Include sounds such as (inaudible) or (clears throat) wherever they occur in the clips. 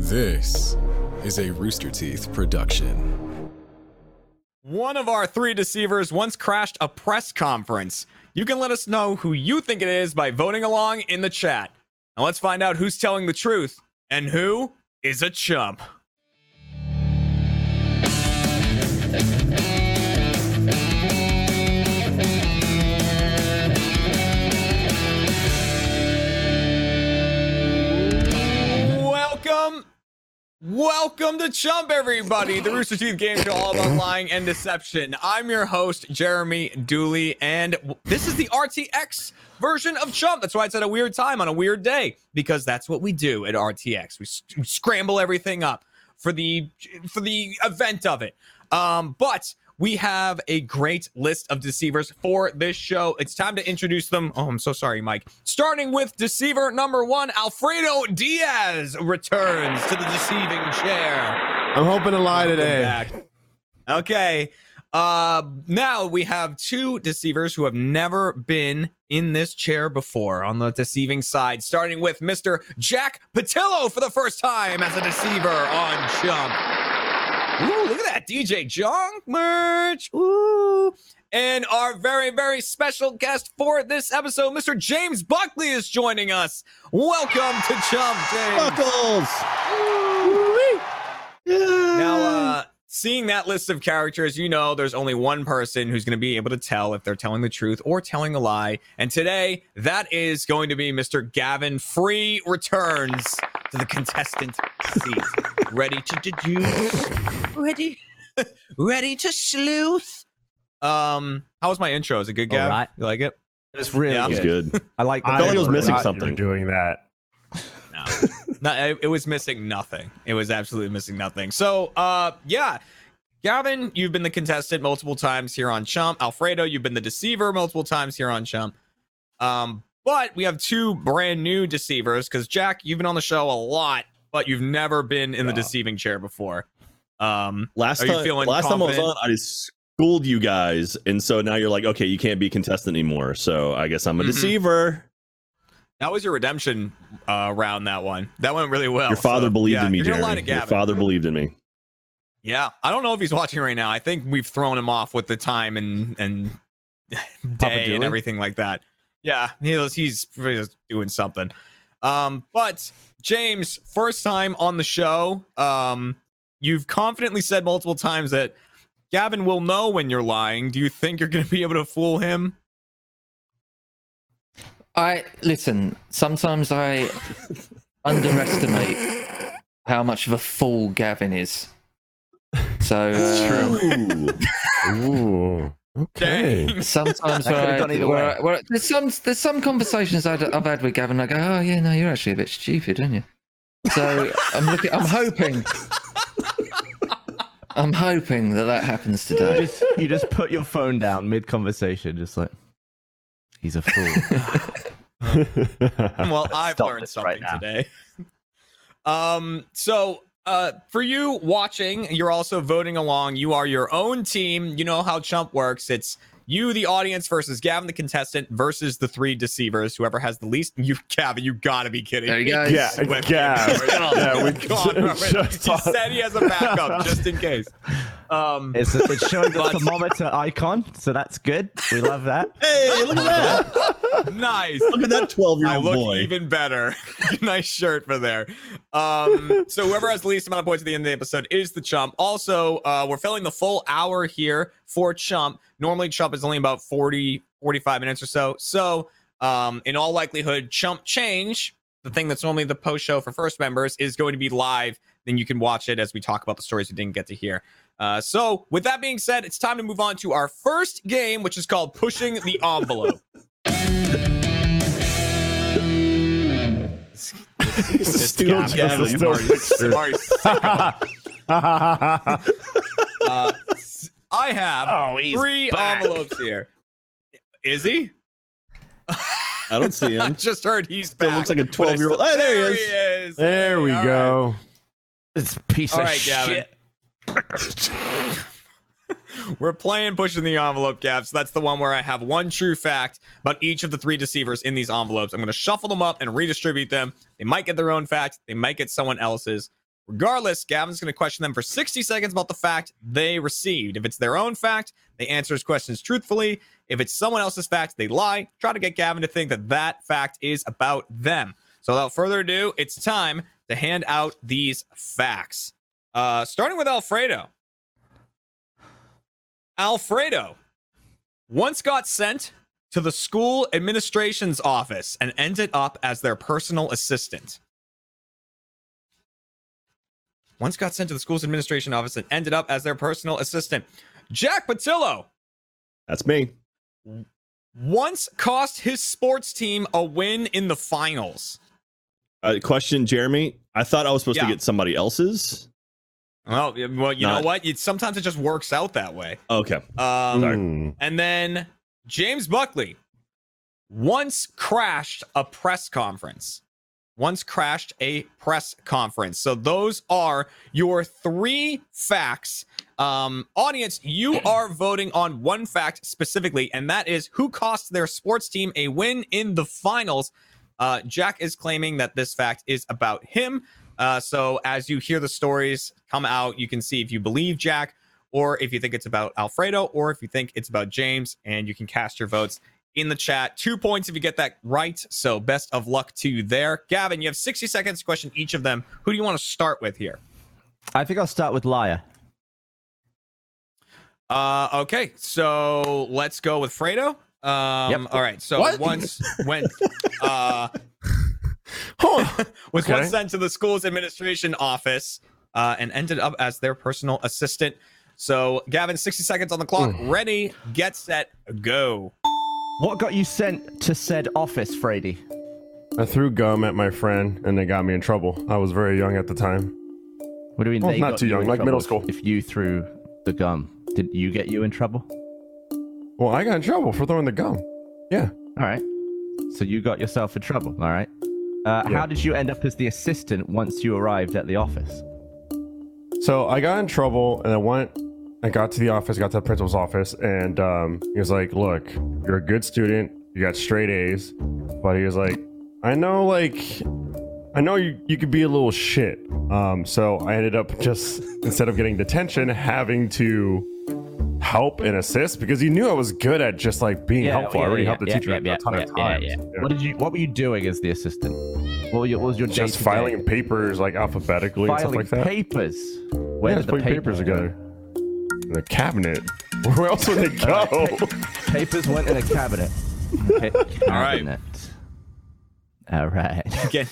This is a Rooster Teeth production. One of our three deceivers once crashed a press conference. You can let us know who you think it is by voting along in the chat. Now let's find out who's telling the truth and who is a chump. Welcome to Chump, everybody, the Rooster Teeth game show all about lying and deception. I'm your host, Jeremy Dooley, and this is the RTX version of Chump. That's why it's at a weird time on a weird day, because that's what we do at RTX. We, we scramble everything up for the for the event of it. Um, but we have a great list of deceivers for this show. It's time to introduce them. Oh, I'm so sorry, Mike. Starting with deceiver number one, Alfredo Diaz returns to the deceiving chair. I'm hoping to lie today. Back. Okay. Uh, now we have two deceivers who have never been in this chair before on the deceiving side, starting with Mr. Jack Pattillo for the first time as a deceiver on Chump. Ooh, look at that DJ Jong merch. Ooh. And our very, very special guest for this episode, Mr. James Buckley, is joining us. Welcome to Chump, James. Buckles. Now, uh, seeing that list of characters, you know there's only one person who's going to be able to tell if they're telling the truth or telling a lie. And today, that is going to be Mr. Gavin Free returns to the contestant seat. Ready to deduce? Ready? (laughs) Ready to sleuth? Um, how was my intro? Is it good, Gav? All right. You like it? It's really Yeah. That was good. good. I like. I felt like it was missing something. you were Doing that. No, no, it, it was missing nothing. It was absolutely missing nothing. So, uh, yeah, Gavin, you've been the contestant multiple times here on Chump. Alfredo, you've been the deceiver multiple times here on Chump. Um, but we have two brand new deceivers because Jack, you've been on the show a lot, but you've never been in the deceiving chair before. Um, Last time, last time I was on, I schooled you guys, and so now you're like, okay, you can't be contestant anymore. So I guess I'm a Mhm. deceiver. that was your redemption uh, round. That one that went really well. Your father So, believed yeah, in me, Jeremy. Your father believed in me. Yeah, I don't know if he's watching right now. I think we've thrown him off with the time and and day and everything like that. Yeah, he's he's he's doing something. Um, but James, first time on the show, um, you've confidently said multiple times that Gavin will know when you're lying. Do you think you're going to be able to fool him? I listen. Sometimes I underestimate how much of a fool Gavin is. So uh, (laughs) Ooh. Okay. Sometimes (laughs) That where could've I, gone either where way. Where there's some there's some conversations I'd, I've had with Gavin. I go, oh yeah, no, you're actually a bit stupid, aren't you? So I'm looking. I'm hoping. I'm hoping that that happens You today. just, you just put your phone down mid conversation, just like he's a fool. (laughs) well, I've Stop learned this right something today. (laughs) Um, so uh, for you watching, you're also voting along. You are your own team. You know how Chump works. It's you, the audience, versus Gavin, the contestant, versus the three deceivers. Whoever has the least. You, Gavin, you gotta be kidding. There you me. go. Yeah, (laughs) Gavin. Yeah, we Come on, just- just he said he has a backup just in case. (laughs) Um, it's, it's showing (laughs) the thermometer icon, so that's good. We love that. (laughs) Hey, look at that! nice. Look at that 12 year I old look boy. even better. (laughs) nice shirt for there. Um, so whoever has the least amount of points at the end of the episode is the chump. Also, uh, we're filling the full hour here for chump. Normally, chump is only about 40, 45 minutes or so. So, um, in all likelihood, chump change, the thing that's normally the post show for first members, is going to be live. Then you can watch it as we talk about the stories we didn't get to hear. Uh, so, with that being said, it's time to move on to our first game, which is called Pushing the Envelope. (laughs) This Still Gavin Gavin. is already- already sick of it. Uh, s- I have Oh, he's three back. envelopes here. Is he? I don't see (laughs) him. I him. just heard he's Still back. looks like a 12 year old. still- Hey, there there he is. he is. there we all go. This piece All of right, Gavin. shit. (laughs) We're playing pushing the envelope gaps. That's the one where I have one true fact about each of the three deceivers in these envelopes. I'm going to shuffle them up and redistribute them. They might get their own fact. They might get someone else's. Regardless, Gavin's going to question them for 60 seconds about the fact they received. If it's their own fact, they answer his questions truthfully. If it's someone else's fact, they lie. Try to get Gavin to think that that fact is about them. So without further ado, it's time to hand out these facts. Uh, starting with Alfredo. Alfredo once got sent to the school administration's office and ended up as their personal assistant. Once got sent to the school's administration office and ended up as their personal assistant. Jack Pattillo That's me. once cost his sports team a win in the finals. Uh, question, Jeremy. I thought I was supposed Yeah. to get somebody else's. Well, well, you know what? It, sometimes it just works out that way. Okay. Um, Hmm. And then James Buckley once crashed a press conference. Once crashed a press conference. So those are your three facts. Um, audience, you (clears throat) are voting on one fact specifically, and that is who cost their sports team a win in the finals. Uh, Jack is claiming that this fact is about him. Uh, so as you hear the stories come out, you can see if you believe Jack or if you think it's about Alfredo, or if you think it's about James, and you can cast your votes in the chat. Two points if you get that right. So best of luck to you there. Gavin, you have 60 seconds to question each of them. Who do you want to start with here? I think I'll start with liar. Uh, okay, so let's go with Fredo. Um, Yep. all right. So What? once when (laughs) uh Huh. (laughs) was Okay. once sent to the school's administration office uh, and ended up as their personal assistant. So Gavin, 60 seconds on the clock. Ready, get set, go. What got you sent to said office, Frady? I threw gum at my friend and they got me in trouble. I was very young at the time. What do you mean? Well, they not got too you young, in like middle school. If you threw the gum, did you get you in trouble? Well, I got in trouble for throwing the gum. Yeah. All right. So you got yourself in trouble. All right. Uh, Yeah. How did you end up as the assistant once you arrived at the office? So I got in trouble and I went, I got to the office, got to the principal's office, and um, he was like, Look, you're a good student, you got straight A's. But he was like, I know, like, I know you, you could be a little shit. Um, so I ended up (laughs) just, instead of getting detention, having to help and assist because he knew I was good at just like being helpful. I already helped the teacher a ton of times. Yeah. What did you? What were you doing as the assistant? What, were your, what was your Just day-to-day? filing papers like alphabetically and stuff filing like that. papers. Where yeah, did just the putting papers together. In the cabinet. (laughs) Where else would they go? Papers went in a cabinet. Okay, (laughs) All right. cabinet. All right. Again,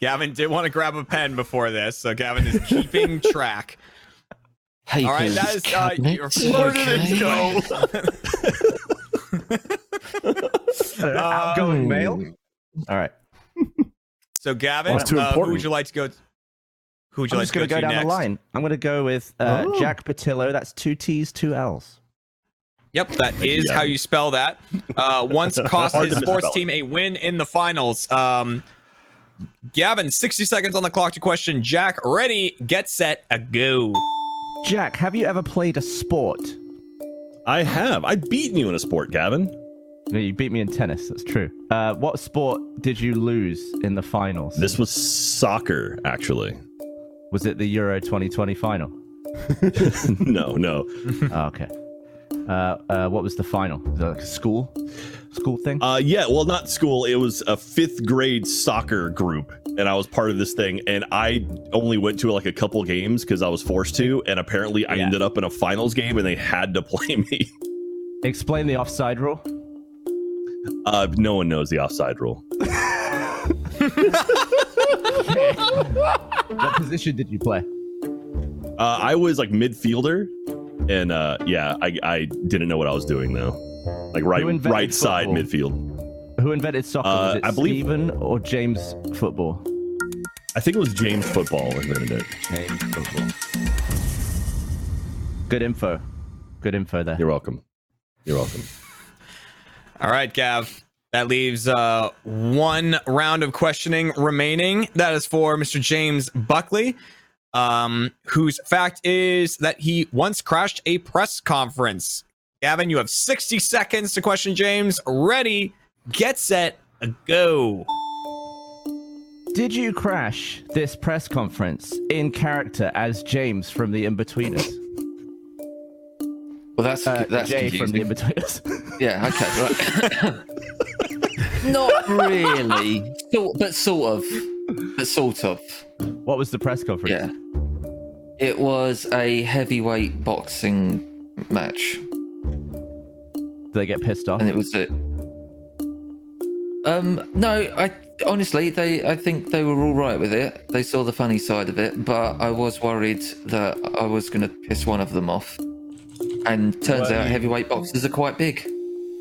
Gavin did want to grab a pen before this, so Gavin is keeping (laughs) track. Hey, All right, that is uh, your where did it go? Outgoing mail. All right. (laughs) So Gavin, That's uh, who would you like to go? Who would you I'm like just to go, going to go to down next? the line. I'm going to go with uh, Oh. Jack Pattillo. That's two T's, two L's. Yep, that is you, how you spell that. Uh, (laughs) once cost his sports team a win in the finals. Um, Gavin, 60 seconds on the clock to question Jack. Ready, get set, a go. Jack, have you ever played a sport? I have. I've beaten you in a sport, Gavin. No, you beat me in tennis. That's true. Uh, what sport did you lose in the finals? This was soccer, actually. was it the Euro 2020 final? (laughs) no, no. (laughs) oh, okay. Uh, uh, what was the final? Was like school, school thing? Uh, yeah, well, not school. It was a fifth grade soccer group, and I was part of this thing. And I only went to like a couple games because I was forced to. And apparently, I Yeah. ended up in a finals game, and they had to (laughs) play me. Explain the offside rule. Uh, no one knows the offside rule. (laughs) What position did you play? Uh, I was like midfielder, and uh, yeah, I, I didn't know what I was doing though. Like right Who invented right side midfield. Who invented soccer? Uh, was it I believe- Stephen or James football? I think it was James Football invented it. James football. Good info. Good info there. You're welcome. You're welcome. All right, Gav. That leaves uh, one round of questioning remaining. That is for Mr. James Buckley, um, whose fact is that he once crashed a press conference. Gavin, you have 60 seconds to question James. Ready, get set, go. Did you crash this press conference in character as James from the Inbetweeners? Well, that's Uh, that's Jay from the. Inbetweeners. (laughs) Yeah, okay. Right. Not (laughs) really, sort, but sort of, but sort of. what was the press conference? Yeah. It was a heavyweight boxing match, Did they get pissed off? and it was a. Um, no, I honestly, they, I think they were all right with it. They saw the funny side of it, but I was worried that I was going to piss one of them off. And turns Well, out you- heavyweight boxers are quite big.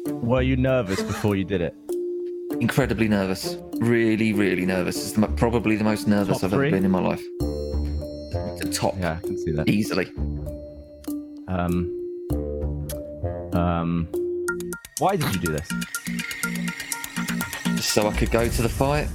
Were you nervous before you did it? Incredibly nervous. Really, really nervous. It's the, probably the most nervous Top I've three? ever been in my life. The top, Yeah, I can see that. easily. Um, um, why did you do this? Just so I could go to the fight.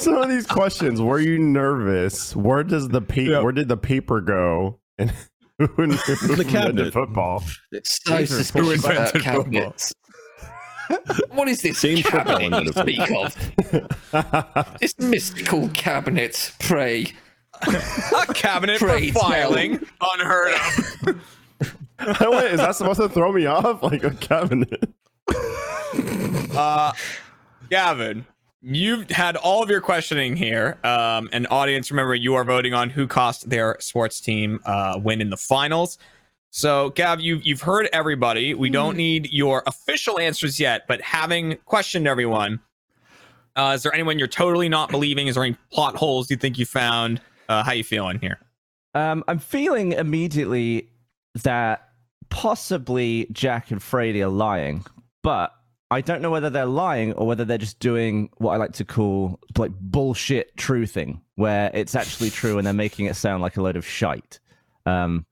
Some of these questions. Were you nervous? Where does the paper? Yeah. Where did the paper go? And (laughs) who invented The cabinet. football? It's so These are suspicious Who about invented football? cabinets. (laughs) what is this James cabinet you speak of? this mystical cabinet, pray. A cabinet for Pray tell. filing. Unheard of. (laughs) Wait, is that supposed to throw me off? (laughs) Like a cabinet? (laughs) Uh, Gavin, you've had all of your questioning here. Um, and audience, remember, you are voting on who cost their sports team uh, win in the finals. So, Gav, you've, you've heard everybody. We don't need your official answers yet, but having questioned everyone, uh, is there anyone you're totally not believing? Is there any plot holes you think you found? Uh, how you feeling here? Um, I'm feeling immediately that possibly Jack and Frady are lying, but I don't know whether they're lying or whether they're just doing what I like to call like bullshit truthing, where it's actually true and they're making it sound like a load of shite. Um,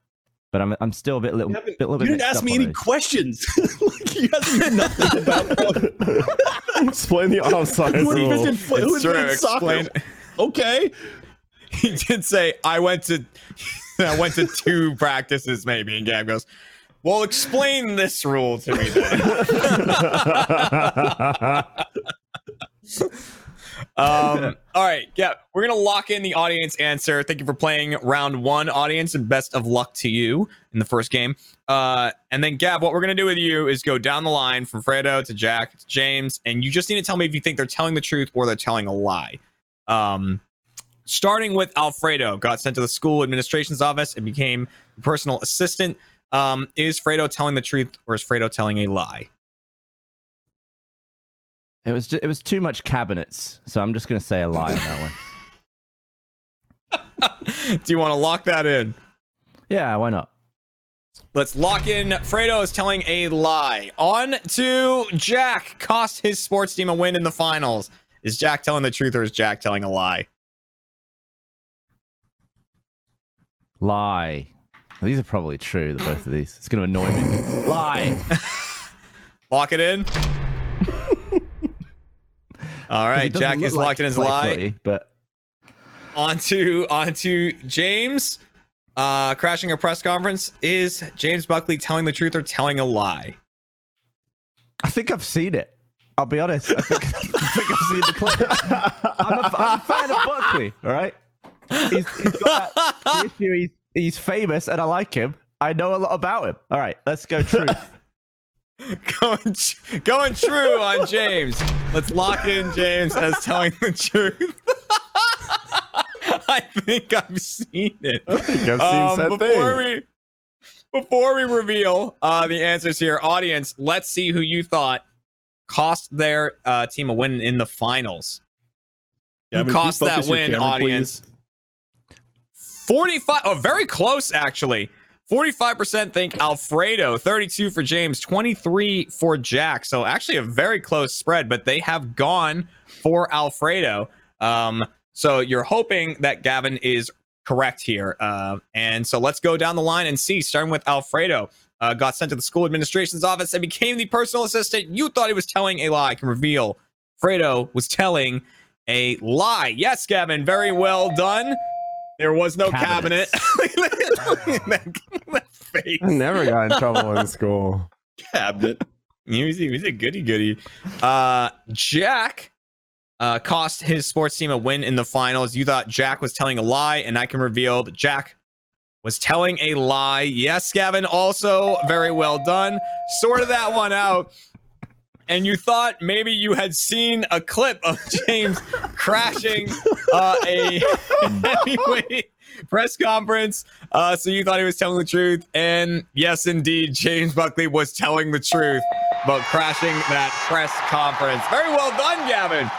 but I'm I'm still a bit little, You, haven't- bit, little you bit didn't ask me any those. questions. (laughs) like, you asked me nothing (laughs) about Explain the offside who rule. invented, fo- who It's true. invented soccer. Explain- Okay. he did say I went to (laughs) I went to two practices maybe and Gab goes well explain this rule to me then. (laughs) Um all right yeah we're gonna lock in the audience answer. Thank you for playing round one audience and best of luck to you in the first game. Uh and then Gab what we're gonna do with you is go down the line from Fredo to Jack to James and you just need to tell me if you think they're telling the truth or they're telling a lie. Um starting with Alfredo, got sent to the school administration's office and became a personal assistant. Um, is Fredo telling the truth or is Fredo telling a lie? It was it was too much cabinets, so I'm just gonna say a lie on that one. (laughs) (laughs) Do you want to lock that in? Yeah, why not? Let's lock in. Fredo is telling a lie. On to Jack. Cost his sports team a win in the finals. Is Jack telling the truth or is Jack telling a lie? Lie. These are probably true. The both of these. It's gonna annoy me. Lie. (laughs) Lock it in. (laughs) All right, Jack is like locked in his lie. but on to on to James. Uh, crashing a press conference. Is James Buckley telling the truth or telling a lie? I think I've seen it. I'll be honest. I think, (laughs) I I've seen the clip. I'm a, I'm a fan of Buckley. All right. He's, he's got that (laughs) issue. He's, he's famous, and I like him. I know a lot about him. All right, let's go truth. (laughs) going going true on James. Let's lock in James as telling the truth. (laughs) I think I've seen it. I think I've seen Um, said before thing. we before we reveal uh, the answers here, audience, let's see who you thought cost their uh, team a win in the finals. Yeah, I Who mean, cost that win, camera, audience? please. 45 oh very close actually. 45% think alfredo 32 for james 23 for jack. So actually a very close spread but they have gone for alfredo. Um so you're hoping that gavin is correct here. Uh, and so let's go down the line and see starting with alfredo. Uh, got sent to the school administration's office and became the personal assistant. You thought he was telling a lie. I can reveal fredo was telling a lie. Yes gavin very well done there was no cabinet. Cabinets. Look at that- that face. I never got in trouble in school. Cabinet. He was, he was a goody goody. Uh, Jack uh, cost his sports team a win in the finals. You thought Jack was telling a lie, and I can reveal that Jack was telling a lie. Yes, Gavin, also very well done. Sorted that one out. And you thought maybe you had seen a clip of (laughs) James crashing uh, a (laughs) heavyweight press conference. Uh, so you thought he was telling the truth. And yes, indeed, James Buckley was telling the truth about crashing that press conference. Very well done, Gavin.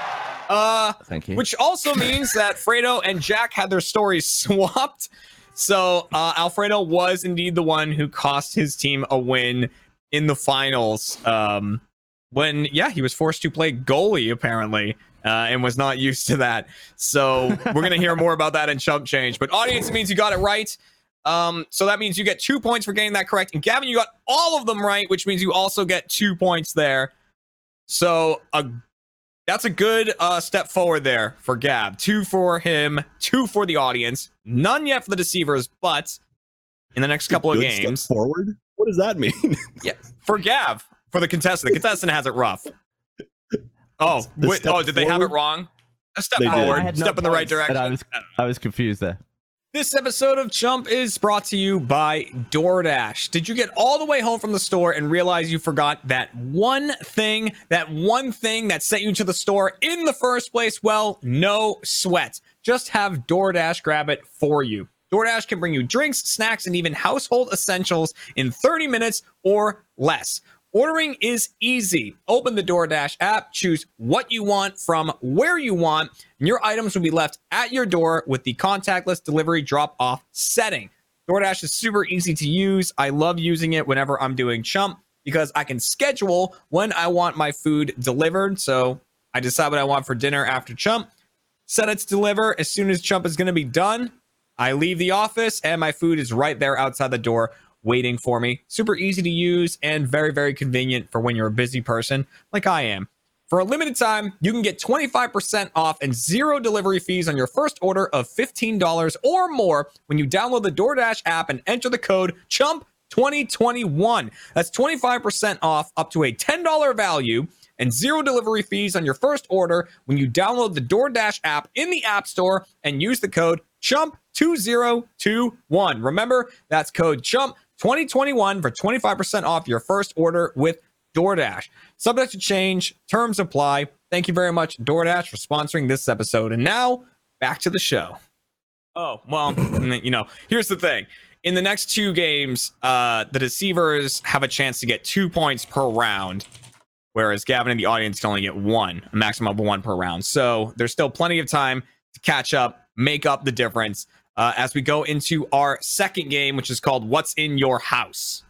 Uh, Thank you. which also (laughs) means that Fredo and Jack had their stories swapped. So uh, Alfredo was indeed the one who cost his team a win in the finals. Um, when yeah, he was forced to play goalie apparently. Uh, and was not used to that. So we're gonna hear more about that in chump change. But audience means you got it right. Um, so that means you get two points for getting that correct. And Gavin, you got all of them right, which means you also get two points there. So a that's a good uh, step forward there for Gab. Two for him, two for the audience. None yet for the deceivers, but in the next couple of games, forward. What does that mean? (laughs) yeah, for Gav, for the contestant. The contestant has it rough. (laughs) Oh, The wait, oh, did they have it wrong? A step They forward, I no step in the right direction. I was, I was confused there. This episode of Chump is brought to you by DoorDash. Did you get all the way home from the store and realize you forgot that one thing, that one thing that sent you to the store in the first place? Well, no sweat. Just have DoorDash grab it for you. DoorDash can bring you drinks, snacks, and even household essentials in 30 minutes or less. Ordering is easy. Open the DoorDash app, choose what you want from where you want, and your items will be left at your door with the contactless delivery drop off setting. DoorDash is super easy to use. I love using it whenever I'm doing chump because I can schedule when I want my food delivered. So I decide what I want for dinner after chump, set it to deliver as soon as chump is going to be done. I leave the office and my food is right there outside the door waiting for me. Super easy to use and very, very convenient for when you're a busy person like I am. For a limited time, you can get 25% off and zero delivery fees on your first order of $15 or more when you download the DoorDash app and enter the code CHUMP2021. That's 25% off up to a $10 value and zero delivery fees on your first order when you download the DoorDash app in the App Store and use the code CHUMP2021. Remember, that's code CHUMP2021 for 25% off your first order with DoorDash. Subject to change, terms apply. Thank you very much, DoorDash, for sponsoring this episode. And now, back to the show. Oh, well, (clears throat) you know, here's the thing. In the next two games, uh, the deceivers have a chance to get two points per round, whereas Gavin and the audience can only get one, a maximum of one per round. So there's still plenty of time to catch up, make up the difference uh, as we go into our second game, which is called What's in Your House.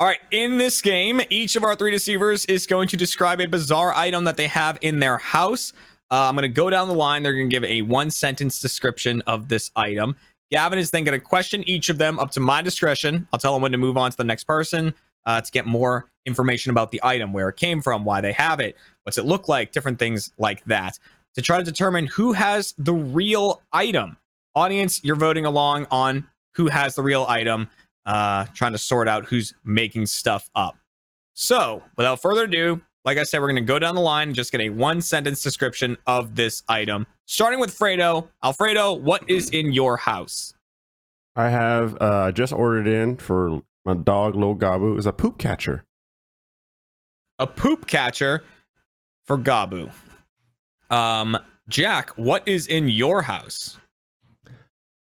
All right, in this game, each of our three deceivers is going to describe a bizarre item that they have in their house. Uh, I'm going to go down the line. They're going to give a one sentence description of this item. Gavin is then going to question each of them up to my discretion. I'll tell them when to move on to the next person uh, to get more information about the item, where it came from, why they have it, what's it look like, different things like that, to try to determine who has the real item. Audience, you're voting along on who has the real item, uh, trying to sort out who's making stuff up. So, without further ado, like I said, we're going to go down the line and just get a one sentence description of this item. Starting with Fredo. Alfredo, what is in your house? I have uh, just ordered in for my dog, Lil Gabu, is a poop catcher. A poop catcher for Gabu. Um, Jack, what is in your house?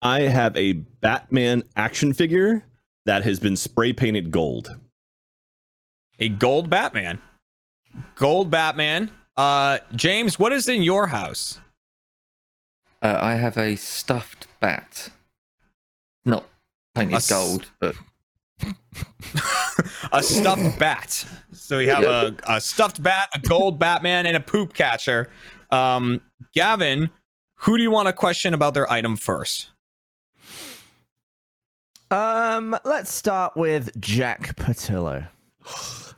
I have a Batman action figure that has been spray painted gold. A gold Batman. Gold Batman. Uh, James, what is in your house? Uh, I have a stuffed bat. Not painted A s- gold, but (laughs) a stuffed bat. So we have a, a stuffed bat, a gold Batman, and a poop catcher. Um, Gavin, who do you want to question about their item first? Um, let's start with Jack Pattillo.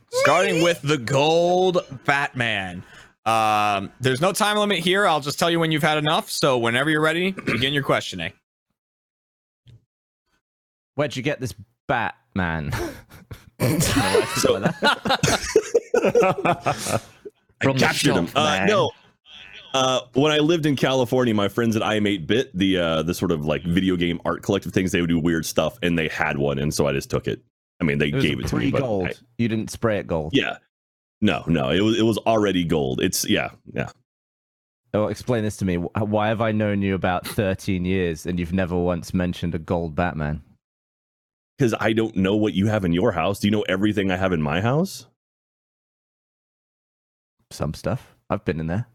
Starting with the gold Batman. Um, there's no time limit here. I'll just tell you when you've had enough. So whenever you're ready, begin your questioning. Where'd you get this Batman? So (laughs) (laughs) From the captured him. Uh, no. Uh, when I lived in California, my friends at iam8bit, the uh, the sort of like video game art collective things, they would do weird stuff, and they had one, and so I just took it. I mean, they It gave it to me, but gold. I- You didn't spray it gold. yeah, no, no, it was it was already gold. It's yeah, yeah. Oh, explain this to me. Why have I known you about 13 years and you've never once mentioned a gold Batman? Because I don't know what you have in your house. Do you know everything I have in my house? Some stuff. I've been in there.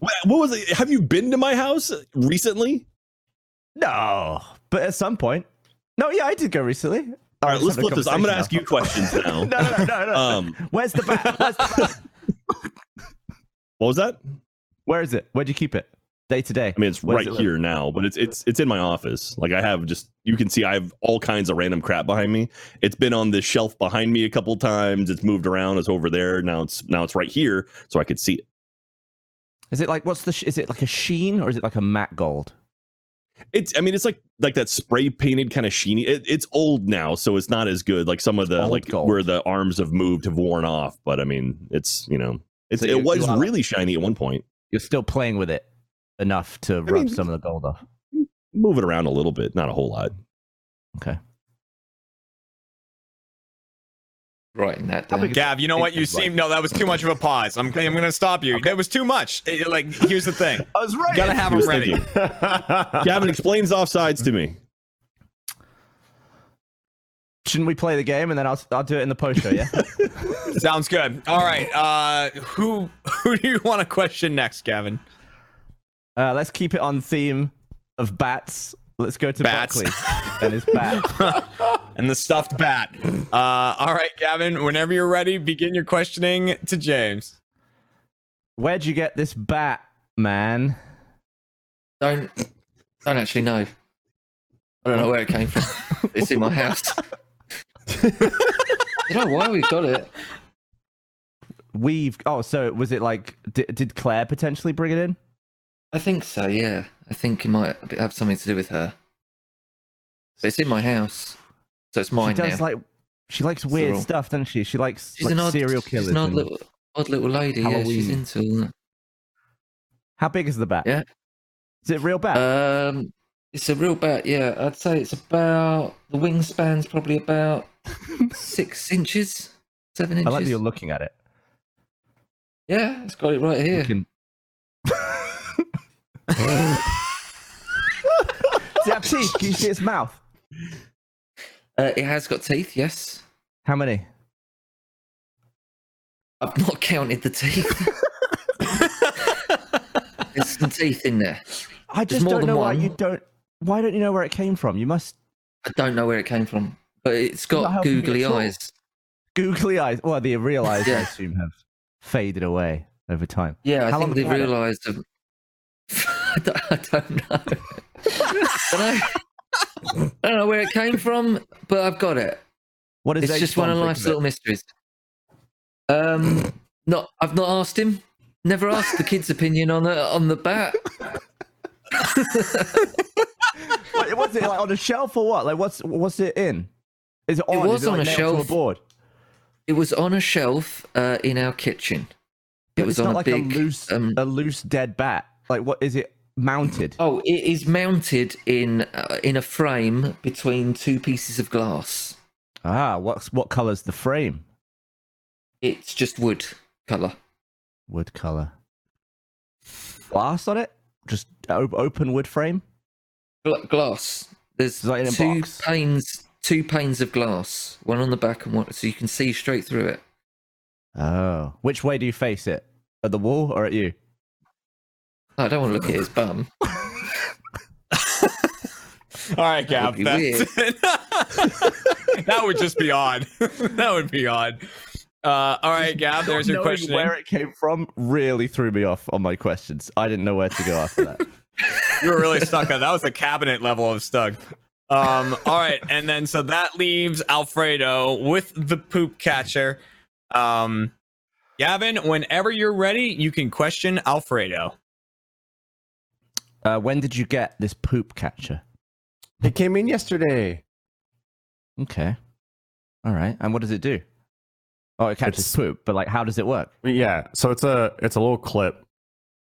What, what was it? Have you been to my house recently? No, but at some point. No, yeah, I did go recently. All right, let's flip this. I'm going to ask you questions (laughs) now. No, no, no, no. no. Um, Where's the bat? Where's the bat? (laughs) what was that? Where is it? Where'd you keep it? Day to day. I mean, it's Where right it live? here now, but it's it's it's in my office. Like I have just you can see I have all kinds of random crap behind me. It's been on this shelf behind me a couple times. It's moved around. It's over there. Now it's now it's right here, so I could see it. Is it like what's the? Is it like a sheen or is it like a matte gold? It's I mean it's like like that spray painted kind of sheeny. It, it's old now, so it's not as good. Like some of the Old like gold. where the arms have moved have worn off. But I mean it's you know it's So it was really shiny at one point. You're still playing with it enough to rub mean- some of the gold off. Move it around a little bit, not a whole lot. Okay. Writing that How down. Gav, you know what? You seem no. That was too much of a pause. I'm I'm gonna stop you. That was too much. Eh, Like, here's the thing. I was right. You gotta have He them ready. thinking. (laughs) Gavin explains offsides to me. Shouldn't we play the game and then I'll I'll do it in the post show? Yeah. (laughs) Sounds good. All right. Uh, who (laughs) who do you want to question next, Gavin? Uh, let's keep it on theme of bats. Let's go to Bats. Buckley and his bat. and the stuffed bat. Uh, all right, Gavin. Whenever you're ready, begin your questioning to James. Where'd you get this bat, man? Don't don't actually know. I don't know where it came from. (laughs) it's in my house. (laughs) you know why we've got it? We've oh, so was it like did, did Claire potentially bring it in? I think so. Yeah, I think it might have something to do with her. But it's in my house, so it's mine she does now. like she likes weird Cyril. stuff, doesn't she? She likes she's like an odd serial killers. She's an odd little, odd little lady. Yeah, she's into all that. How big is the bat? Yeah. Is it a real bat? Um, it's a real bat. Yeah, I'd say it's about the wingspan's probably about (laughs) six inches, seven inches. I inches. like that you're looking at it. Yeah, it's got it right here. Looking- Does it have teeth? Can you see its mouth? Uh, it has got teeth. Yes, How many? I've not counted the teeth. (laughs) There's some teeth in there. I There's just more don't than know why one. you don't. Why don't you know where it came from? You must I don't know where it came from, but it's Not got helping googly at all. eyes. googly eyes. Well, the real eyes, I Yeah. assume, have faded away over time. Yeah, I How long think have they've you had it? realised. (laughs) I don't- I don't know. don't know. I don't know where it came from, but I've got it. What is it? It's just one of life's little mysteries. Um, not. I've not asked him. Never asked the kid's opinion on the on the bat. (laughs) What, what's it like on a shelf or what? Like what's what's it in? Is it on? was it was on like a shelf. a board. It was on a shelf uh, in our kitchen. It But was it's on not a like big. a loose um, a loose dead bat. Like what is it mounted? oh, it is mounted in uh, in a frame between two pieces of glass. Ah, what's what color's the frame? It's just wood color. Wood color. Glass on it? Just open wood frame? Gla- glass. There's Is that in a two panes, two panes of glass, one on the back and one, so you can see straight through it. Oh. Which way do you face it? At the wall or at you? I don't want to look at his bum. (laughs) All right, Gav. That would be That's (laughs) it. that would just be odd. (laughs) that would be odd. Uh, all right, Gab, There's your question. Where it came from really threw me off on my questions. I didn't know where to go after that. You were really stuck on that. was a cabinet level of stuck. Um, all right, and then so that leaves Alfredo with the poop catcher. Um, Gavin, whenever you're ready, you can question Alfredo. Uh, when did you get this poop catcher? It came in yesterday. Okay. All right. And what does it do? Oh, it catches It's- poop, but like, how does it work? Yeah, so it's a it's a little clip.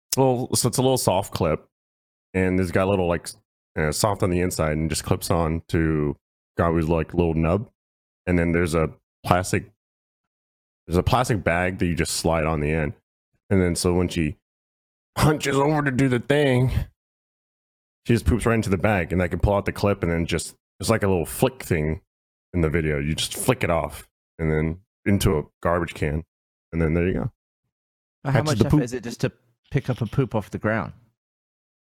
It's a little so it's a little soft clip, and it's got a little like uh, soft on the inside, and just clips on to with like little nub, and then there's a plastic there's a plastic bag that you just slide on the end, and then so when she hunches over to do the thing, she just poops right into the bag, and I can pull out the clip, and then just it's like a little flick thing in the video. You just flick it off, and then into a garbage can, and then there you go. How Catches much effort poop. is it just to pick up a poop off the ground?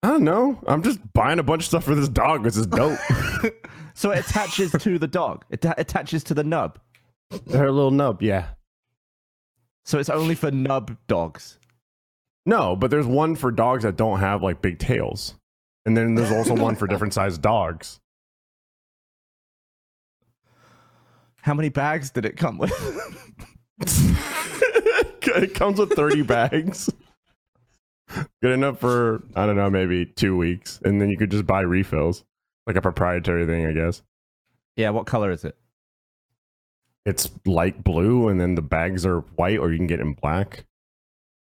I don't know. I'm just buying a bunch of stuff for this dog. This is dope. (laughs) So it attaches to the dog. It ta- attaches to the nub. Her little nub, yeah. So it's only for nub dogs. No, but there's one for dogs that don't have like big tails, and then there's also one for different sized dogs. How many bags did it come with? (laughs) it comes with 30 bags. Good enough for I don't know, maybe two weeks, and then you could just buy refills, like a proprietary thing, I guess. yeah, what color is it? It's light blue, and then the bags are white, or you can get in black.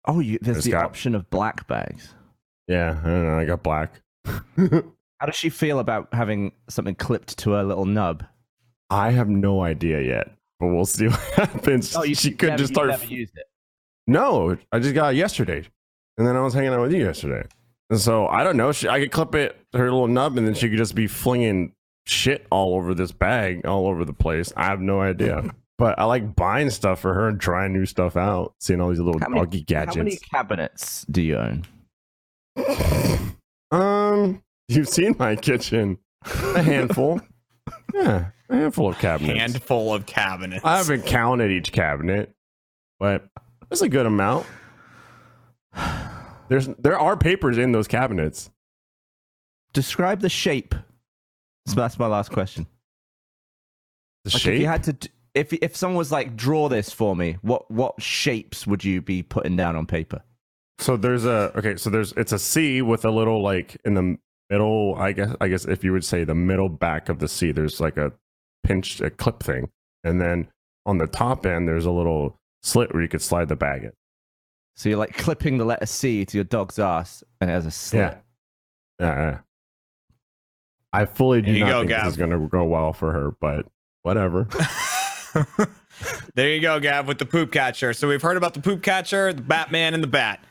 Oh, you, there's the got- option of black bags. Yeah, I don't know. I got black. How does she feel about having something clipped to her little nub? I have no idea yet, but we'll see what (laughs) happens. Oh, she could never- just you start. never used it. No, I just got it yesterday, and then I was hanging out with you yesterday, and so I don't know. She, I could clip it to her little nub, and then she could just be flinging shit all over this bag, all over the place. I have no idea, (laughs) but I like buying stuff for her and trying new stuff out, seeing all these little How many, doggy how many cabinets do you own? (laughs) Um, you've seen my kitchen, a handful. (laughs) yeah, a handful of cabinets. Handful of cabinets. I haven't counted each cabinet, but it's a good amount. There's there are papers in those cabinets. Describe the shape. So that's my last question. The Like if you had to, d- if if someone was like, draw this for me, what what shapes would you be putting down on paper? So there's a okay. So there's it's a C with a little like in the middle. I guess I guess if you would say the middle back of the C, there's like a pinched a clip thing, and then on the top end there's a little slit where you could slide the bag in. So you're like clipping the letter C to your dog's ass, and it has a slit. Yeah. Yeah. yeah. I fully do There you not go, think Gav. this is going to go well for her, but whatever. (laughs) there you go, Gav, with the poop catcher. So we've heard about the poop catcher, the Batman, and the bat.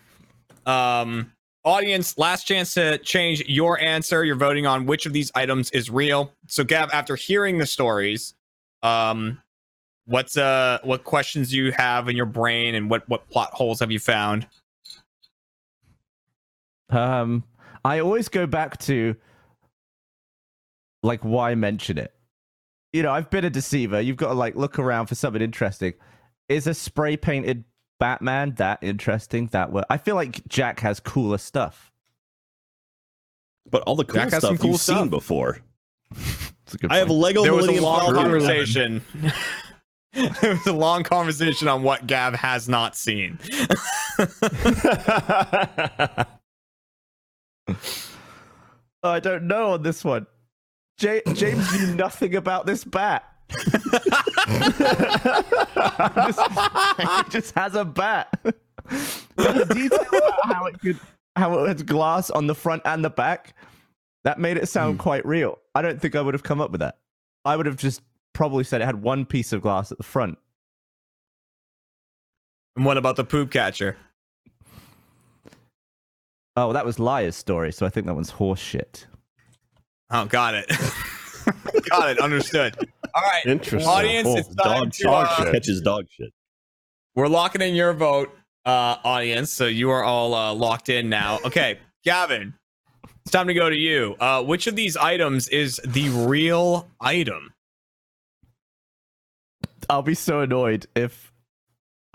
Um, audience, last chance to change your answer. You're voting on which of these items is real. So, Gav, after hearing the stories, um, what's uh, what questions do you have in your brain, and what what plot holes have you found? Um, I always go back to like why mention it. You know, I've been a deceiver. You've got to like look around for something interesting. Is a spray painted Batman that interesting? That way, I feel like Jack has cooler stuff. But all the cool Jack has some stuff cool you've stuff. seen before. (laughs) A good I have. Lego there was a Millennium long Falcon. conversation. (laughs) there was a long conversation on what Gav has not seen. (laughs) I don't know on this one. Ja- James knew nothing about this bat. Just, he just has a bat. But the detail about how it could, how it has glass on the front and the back, that made it sound hmm. quite real. I don't think I would have come up with that. I would have just probably said it had one piece of glass at the front. and what about the poop catcher? Oh, that was Liar's story, so I think that one's horse shit. Oh, got it. (laughs) (laughs) got it. Understood. All right. Interesting. Audience, Cool. it's time Dog, to, dog uh, catches dog shit. We're locking in your vote, uh, audience. So you are all uh, locked in now. Okay, Gavin, it's time to go to you. Uh, which of these items is the real item? I'll be so annoyed if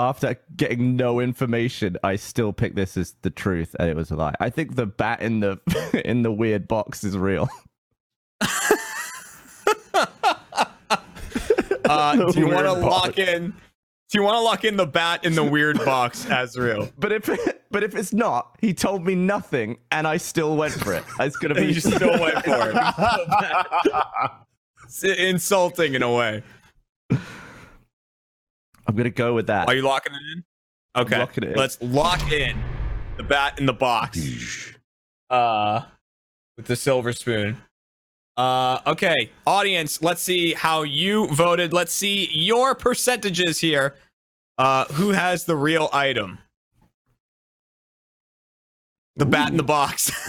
after getting no information, I still pick this as the truth and it was a lie. I think the bat in the (laughs) in the weird box is real. (laughs) Uh, (laughs) do you want to lock in? Do you want to lock in the bat in the weird box as (laughs) real? But if it, (laughs) but if it's not, he told me nothing, and I still went for it. It's gonna be you still went for it. Insulting in a way. I'm gonna go with that. Are you locking it in? Okay. it in. Let's lock in the bat in the box. Uh with the silver spoon. Uh okay, audience, let's see how you voted. Let's see your percentages here. Uh who has the real item? The bat in the box. (laughs)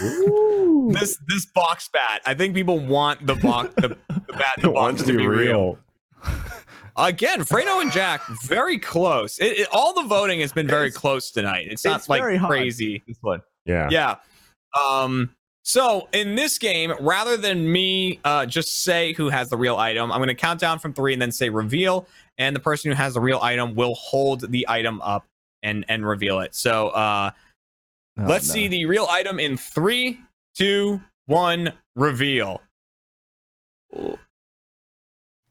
this this box bat. I think people want the box the, the bat in the (laughs) wants box to be real. real. Again, Fredo and Jack very close. It, it- all the voting has been very It's- close tonight. It's not it's like very hard. crazy. this one. Yeah. Yeah. Um. So in this game, rather than me uh, just say who has the real item, I'm going to count down from three and then say reveal, and the person who has the real item will hold the item up and and reveal it. So uh, Oh, let's no. see the real item in three, two, one, reveal. Uh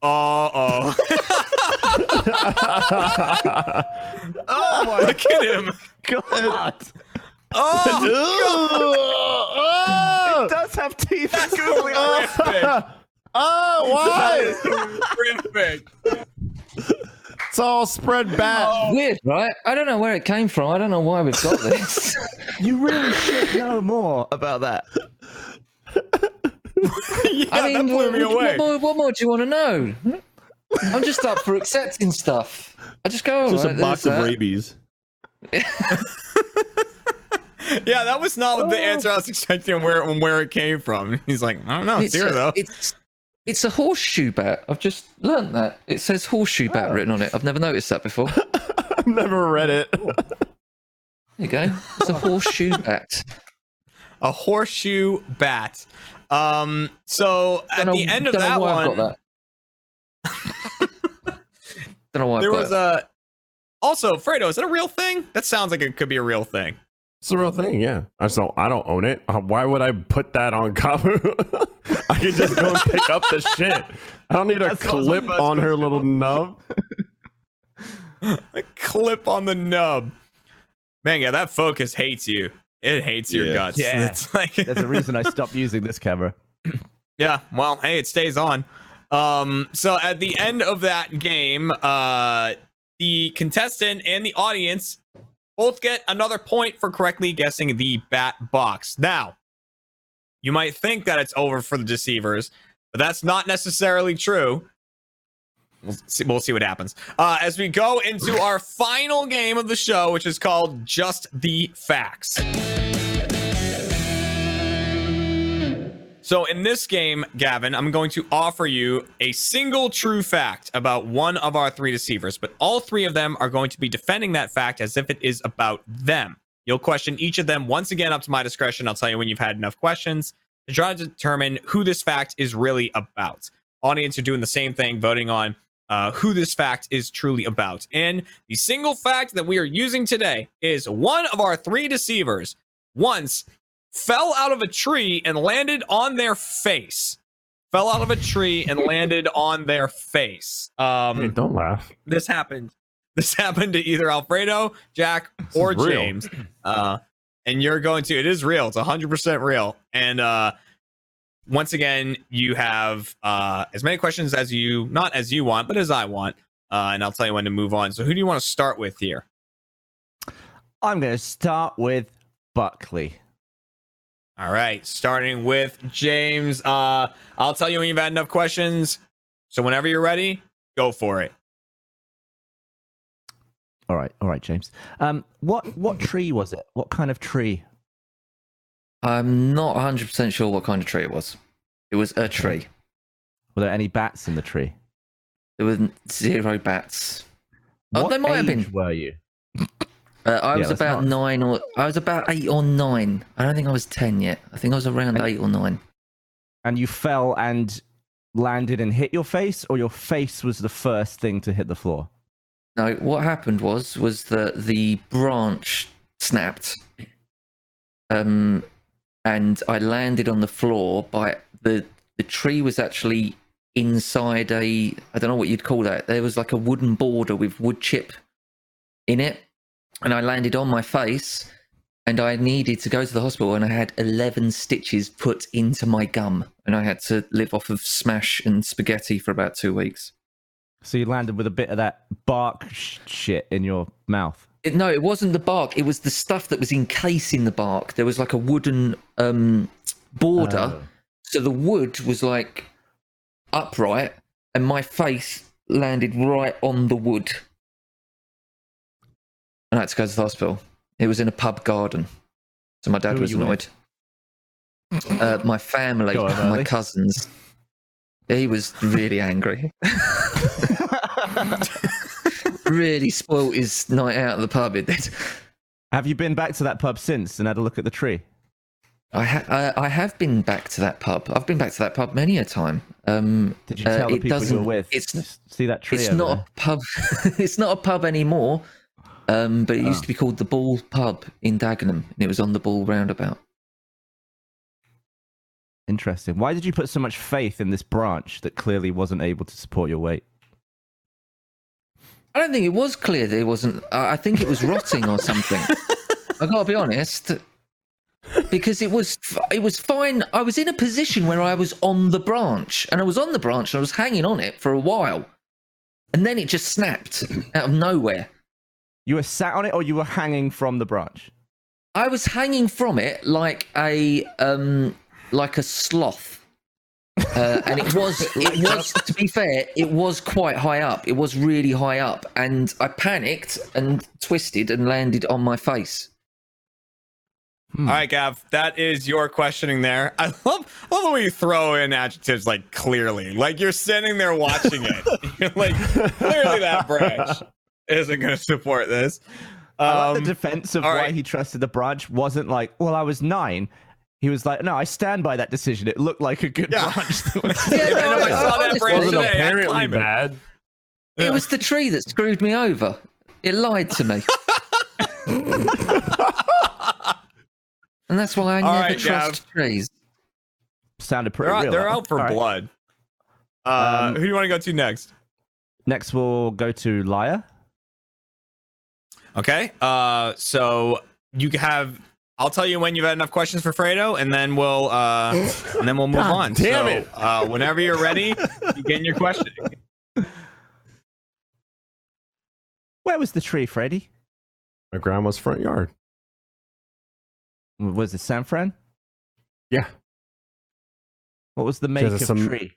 oh. (laughs) (laughs) Oh my Look at him. god! Oh, it does have teeth. That's googly eyes. (laughs) horrific. oh, why? horrific. It's all spread back. Oh. Weird, right? I don't know where it came from. I don't know why we've got (laughs) this. You really should know more about that. Yeah, I mean, that blew what, me what- away. What, more, what more do you want to know? I'm just up for accepting stuff. I just go, oh, Just right, a box of that. rabies. (laughs) Yeah, that was not the answer I was expecting where where it came from. (laughs) He's like, I don't know, it's, It's here though. it's it's a horseshoe bat. I've just learned that. It says horseshoe bat written on it. I've never noticed that before. (laughs) I've never read it. There you go. It's a horseshoe (laughs) bat. A horseshoe bat. Um, so at Don't the know- end of don't that one, that. know there was that. a. Also, Fredo, is that a real thing? That sounds like it could be a real thing. It's a real thing, yeah. I just don't. I don't own it. Uh, Why would I put that on (laughs) Kabu? I can just go and pick up the (laughs) shit. I don't need a That's clip the on her little nub. A clip on the nub. Man, yeah, that focus hates you. It hates your Yeah. guts. Yeah. (laughs) It's like There's a reason I stopped using this camera. (clears throat) Yeah, well, hey, it stays on. Um, so at the end of that game, uh, the contestant and the audience both get another point for correctly guessing the bat box. Now, you might think that it's over for the deceivers, but that's not necessarily true. We'll see, we'll see what happens. Uh, as we go into our final game of the show, which is called Just the Facts. So in this game, Gavin, I'm going to offer you a single true fact about one of our three deceivers, but all three of them are going to be defending that fact as if it is about them. You'll question each of them once again up to my discretion. I'll tell you when you've had enough questions to try to determine who this fact is really about. Audience are doing the same thing, voting on uh, who this fact is truly about. And the single fact that we are using today is one of our three deceivers once fell out of a tree and landed on their face. Fell out of a tree and (laughs) landed on their face. Hey, Um, don't laugh. this happened. This (laughs) happened to either Alfredo, Jack, or. James. Uh, and you're going to. It is real. It's 100 percent real. And uh, once again, you have uh, as many questions as you, not as you want, but as I want. Uh, and I'll tell you when to move on. So, who do you want to start with here? I'm going to start with Buckley. All right, starting with James. Uh, I'll tell you when you've had enough questions. So whenever you're ready, go for it. All right, all right, James. Um, what what tree was it? What kind of tree? I'm not 100% sure what kind of tree it was. It was a tree. Were there any bats in the tree? There were zero bats. Oh, What there might have age been. Were you? Uh, I Yeah, was about not- nine or I was about eight or nine. I don't think I was ten yet. I think I was around And- eight or nine. And you fell and landed and hit your face, or your face was the first thing to hit the floor? No, what happened was was that the branch snapped, um, and I landed on the floor. By the the tree was actually inside a I don't know what you'd call that. There was like a wooden border with wood chip in it, and I landed on my face. and I needed to go to the hospital, and I had eleven stitches put into my gum, and I had to live off of smash and spaghetti for about two weeks. So you landed with a bit of that bark sh- shit in your mouth. It, no, it wasn't the bark. It was the stuff that was encasing the bark. There was like a wooden um, border, Oh. so the wood was like upright, and my face landed right on the wood. And I had to go to the hospital. It was in a pub garden, so my dad Who was annoyed. Uh, my family, on, my early. cousins. He was really angry. (laughs) really spoilt his night out at the pub. It did. Have you been back to that pub since and had a look at the tree? I, ha- I I have been back to that pub. I've been back to that pub many a time. Um, Did you uh, tell the people you were with? It's See that tree? it's not there? a pub. (laughs) it's not a pub anymore. Um, but it used Oh. to be called the Ball Pub in Dagenham, and it was on the Ball roundabout. Interesting. Why did you put so much faith in this branch that clearly wasn't able to support your weight? I don't think it was clear that it wasn't. I I think it was rotting or something. I gotta be honest, because it was it was fine. I was in a position where I was on the branch, and I was on the branch, and I was hanging on it for a while, and then it just snapped out of nowhere. You were sat on it, or you were hanging from the branch? I was hanging from it like a um like a sloth. Uh, and it was (laughs) it was to be fair, it was quite high up. It was really high up and I panicked and twisted and landed on my face. All right, Gav, that is your questioning there. I love, love the way you throw in adjectives like clearly. Like you're sitting there watching it. (laughs) You're like, clearly that branch isn't going to support this. I like Um, the defense of why right. he trusted the branch wasn't like, well, I was nine. He was like, no, I stand by that decision. It looked like a good Yeah. branch. that was- Yeah, I know, I saw that honestly, branch Wasn't today. Apparently climbed it. bad. It was the tree that screwed me over. It lied to me. (laughs) and that's why I All never right, trust trees. Sounded pretty They're, out, real. they're that out for one. All right. blood. Uh, Um, who do you want to go to next? Next, we'll go to Liar. Okay. Uh, so you have. I'll tell you when you've had enough questions for Fredo, and then we'll uh, and then we'll move God on. damn so, it. Uh, whenever you're ready, begin your questioning. Where was the tree, Freddy? My grandma's front yard. Was it San Fran? Yeah. What was the make of some- tree?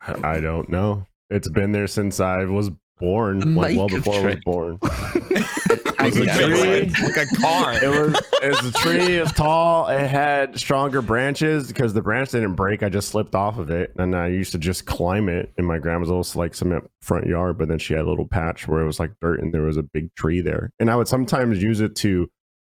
I I don't know. It's been there since I was born, like well make of before I was born. (laughs) it was a tree. like a car. It was it's a tree. It's tall. It had stronger branches because the branch didn't break. I just slipped off of it, and I used to just climb it in my grandma's little like cement front yard. But then she had a little patch where it was like dirt, and there was a big tree there. And I would sometimes use it to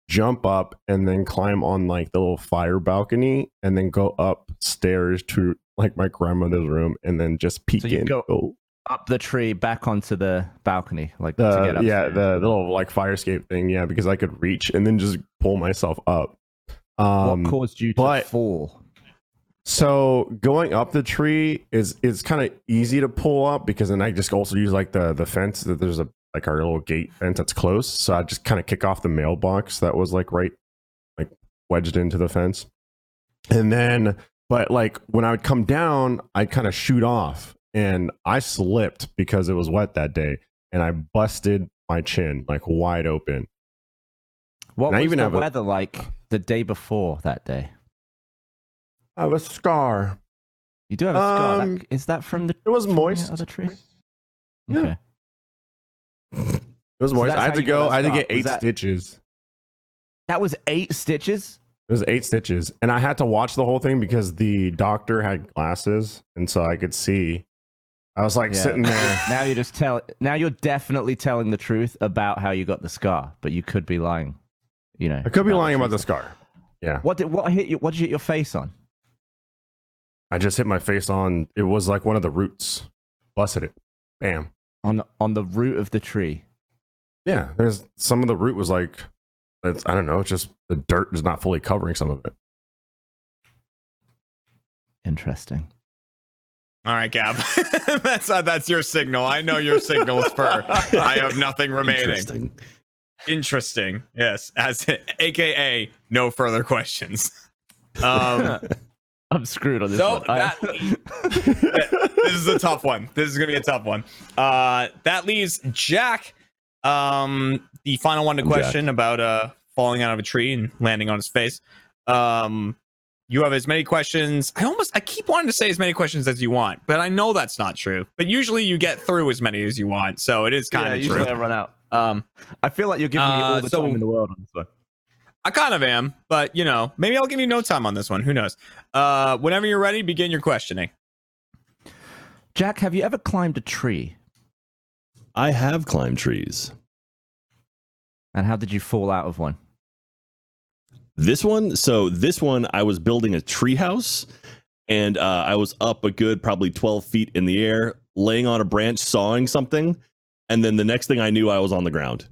jump up and then climb on like the little fire balcony, and then go upstairs to like my grandmother's room, and then just peek So in. go- oh, Up the tree, back onto the balcony, like to get up. yeah the, the little like fire escape thing yeah because i could reach and then just pull myself up um what caused you to but- fall? so going up the tree is is kind of easy to pull up because then i just also use like the the fence that there's a like our little gate fence that's close so i just kind of kick off the mailbox that was like right like wedged into the fence and then but like when i would come down i'd kind of shoot off and i slipped because it was wet that day and i busted my chin like wide open What and I was even the have a- weather like the day before that day? i have a scar You do have a scar. Um, That, is that from the it was moist other tree? Yeah. Okay. it was moist that's i had to go i had to get eight that- stitches That was eight stitches. It was eight stitches, and I had to watch the whole thing because the doctor had glasses, and so I could see. I was like Yeah. sitting there. (laughs) Now you're just tell. Now you're definitely telling the truth about how you got the scar, but you could be lying. You know. I could be lying about the scar. Yeah, What did what hit you? What did you hit your face on? I just hit my face on. It was like one of the roots. Busted it. Bam. On on the root of the tree. Yeah, there's some of the root was like, it's, I don't know. It's just the dirt is not fully covering some of it. Interesting. All right, Gab. (laughs) that's uh, that's your signal. I know your signals per. I have nothing remaining. Interesting. Interesting. Yes, as AKA no further questions. Um, (laughs) I'm screwed on this so one. That (laughs) this is a tough one. This is gonna be a tough one. Uh, that leaves Jack, um, the final one to I'm Jack. question about uh falling out of a tree and landing on his face. Um, you have as many questions. I almost I keep wanting to say as many questions as you want, but I know that's not true. But usually you get through as many as you want, so it is kind yeah, of usually true. I run out. Um, I feel like you're giving me all Uh, the so- time in the world on this one. I kind of am, but you know, maybe I'll give you no time on this one. Who knows? Uh, whenever you're ready, begin your questioning. Jack, have you ever climbed a tree? I have climbed trees. And how did you fall out of one? This one, so this one, I was building a treehouse, and uh, I was up a good probably twelve feet in the air, laying on a branch, sawing something, and then the next thing I knew, I was on the ground.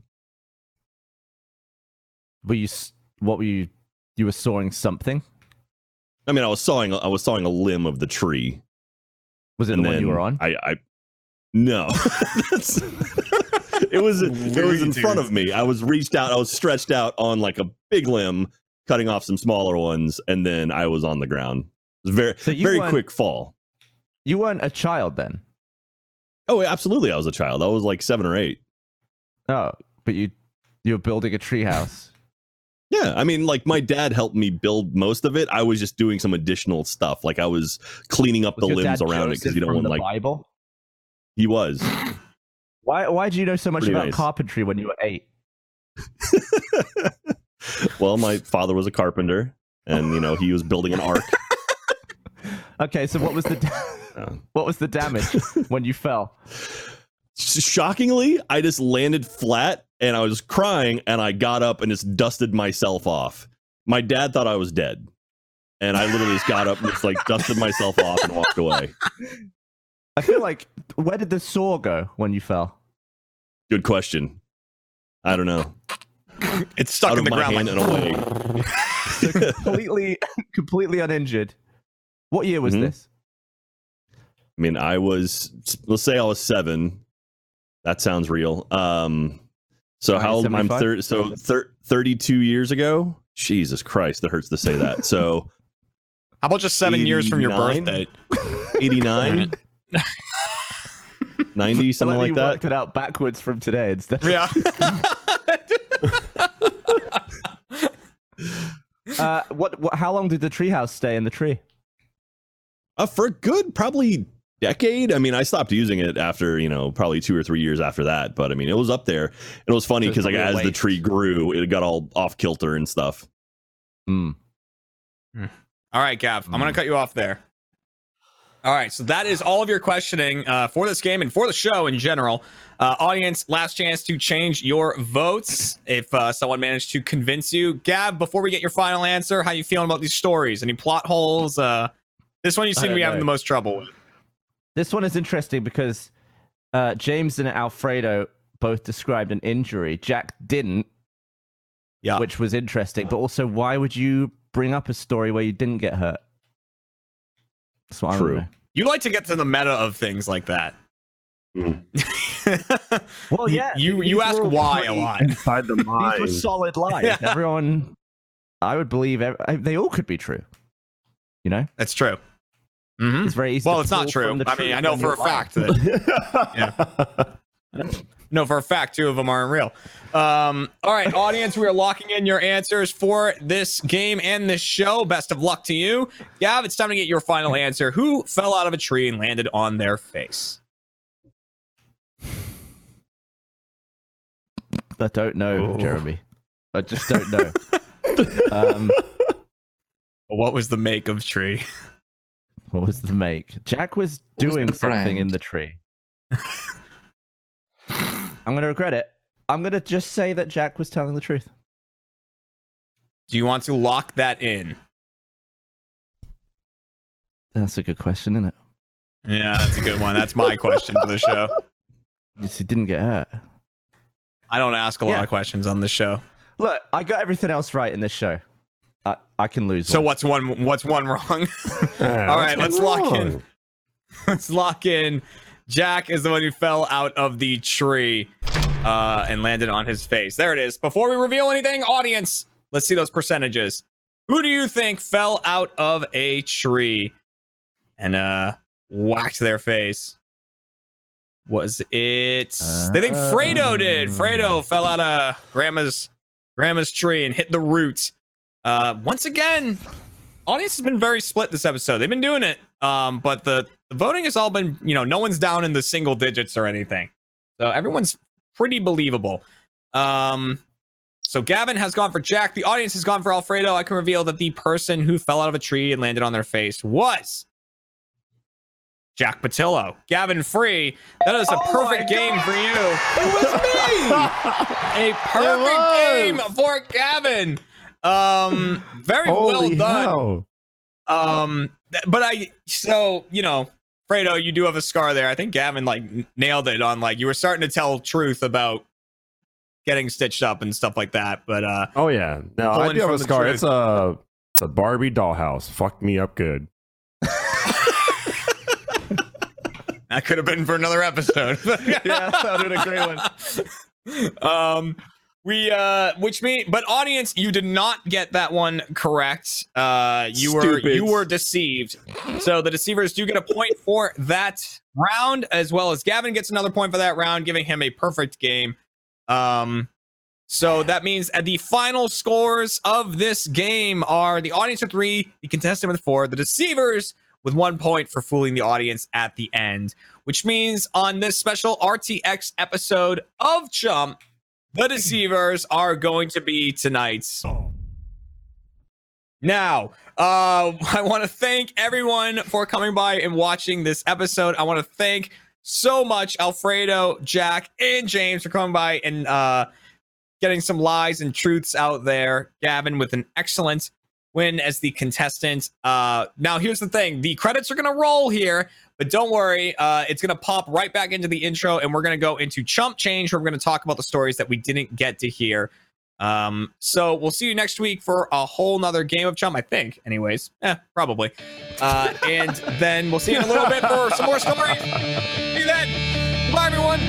Were you? What were you? You were sawing something. I mean, I was sawing, I was sawing a limb of the tree, Was it and the one you were on? I, I no, (laughs) That's- it was it was in front of me. I was reached out, I was stretched out on like a big limb, cutting off some smaller ones, and then I was on the ground. It was very So very quick fall. You weren't a child then. Oh, absolutely, I was a child. I was like seven or eight. Oh, but you you were building a treehouse. (laughs) Yeah, I mean, like my dad helped me build most of it. I was just doing some additional stuff, like I was cleaning up Was the limbs around it because you don't want the like Bible. he was. Why why do you know so much Pretty about nice. carpentry when you were eight? (laughs) (laughs) well, my father was a carpenter, and you know he was building an ark. (laughs) Okay, so what was the da- (laughs) what was the damage when you fell? shockingly, I just landed flat and I was crying and I got up and just dusted myself off. My dad thought I was dead. And I literally just got up and just like dusted myself off and walked away. I feel like where did the saw go when you fell? Good question. I don't know. (laughs) It's stuck Out in of the my ground. hand Like, and away. (laughs) So completely (laughs) completely uninjured. What year was Mhm. this? I mean, I was let's say I was seven. That sounds real. Um so how old I'm 1975? thir- so thir- 32 years ago? Jesus Christ, that hurts to say that. So How about just seven years from your 89? birthday? 89 90 something like like that worked it out backwards from today instead. Yeah. Uh, what, what? How long did the treehouse stay in the tree? uh, for a good probably decade i mean i stopped using it after you know probably two or three years after that but i mean it was up there it was funny because like probably a as the tree grew it got all off kilter and stuff Hmm. All right, Gav, I'm going to cut you off there. All right, so that is all of your questioning uh, for this game and for the show in general. Uh, audience, last chance to change your votes if uh, someone managed to convince you. Gab, before we get your final answer, how you feeling about these stories? Any plot holes? Uh, this one you seem to be having the most trouble with. This one is interesting because uh, James and Alfredo both described an injury. Jack didn't, Yeah. which was interesting. But also, why would you bring up a story where you didn't get hurt? That's what I True. don't. You like to get to the meta of things like that. Mm. (laughs) Well, You- yeah, you these you ask why a lot. Inside the (laughs) These were solid lies. Yeah. Everyone, I would believe ev- I- they all could be true. You know, That's true. hmm it's very easy. Well, to it's not true. I mean, I know for a you're fact that (laughs) No, for a fact, two of them aren't real. Um, all right, audience, we are locking in your answers for this game and this show. Best of luck to you. Gav, it's time to get your final answer. Who fell out of a tree and landed on their face? I don't know, Oh. Jeremy. I just don't know. (laughs) um, What was the make of tree? what was the make? Jack was What was doing the something in the tree. (laughs) I'm gonna regret it. I'm gonna just say that Jack was telling the truth. Do you want to lock that in? That's a good question, isn't it? Yeah, that's a good one. That's my question for the show. (laughs) Yes, He didn't get hurt. I don't ask a lot of questions on this show. Look, I got everything else right in this show. I, I can lose. So one. what's one what's one wrong? Yeah, (laughs) All right, let's lock in. (laughs) Let's lock in. Jack is the one who fell out of the tree. uh, and landed on his face. There it is. Before we reveal anything, audience, let's see those percentages. Who do you think fell out of a tree and uh whacked their face? Was it? they think Fredo did. Fredo fell out of grandma's grandma's tree and hit the root. Uh, once again, audience has been very split this episode. They've been doing it, um, but the, the voting has all been, you know, no one's down in the single digits or anything. So everyone's pretty believable. Um, so Gavin has gone for Jack. The audience has gone for Alfredo. I can reveal that the person who fell out of a tree and landed on their face was Jack Pattillo. Gavin Free. That is a perfect game for you. It was me. (laughs) A perfect game for Gavin. Um, very well done. hell. Um, but I so you know, Fredo, you do have a scar there. I think Gavin like nailed it on like you were starting to tell truth about getting stitched up and stuff like that. But uh, Oh yeah. No, I do have a scar. truth. It's a it's a Barbie dollhouse. Fucked me up good. (laughs) that could have been for another episode. (laughs) yeah, that would a great one. um we uh which mean but audience you did not get that one correct. Uh you were you were deceived. So the deceivers do get a point for that round as well as gavin gets another point for that round giving him a perfect game. Um so that means at the final scores of this game are the audience with three the contestant with four the deceivers with one point for fooling the audience at the end which means on this special rtx episode of chump the deceivers are going to be tonight's. Now, uh, (laughs) I want to thank everyone for coming by and watching this episode. I want to thank so much Alfredo, Jack, and James for coming by and uh, getting some lies and truths out there. Gavin with an excellent win as the contestant. Uh, now, here's the thing: the credits are going to roll here, but don't worry, uh, it's going to pop right back into the intro, and we're going to go into chump change, where we're going to talk about the stories that we didn't get to hear. Um, so we'll see you next week for a whole nother game of chump, I think. Anyways, eh, probably. Uh, and then we'll see you in a little bit for some more stories. See you then. Bye, everyone.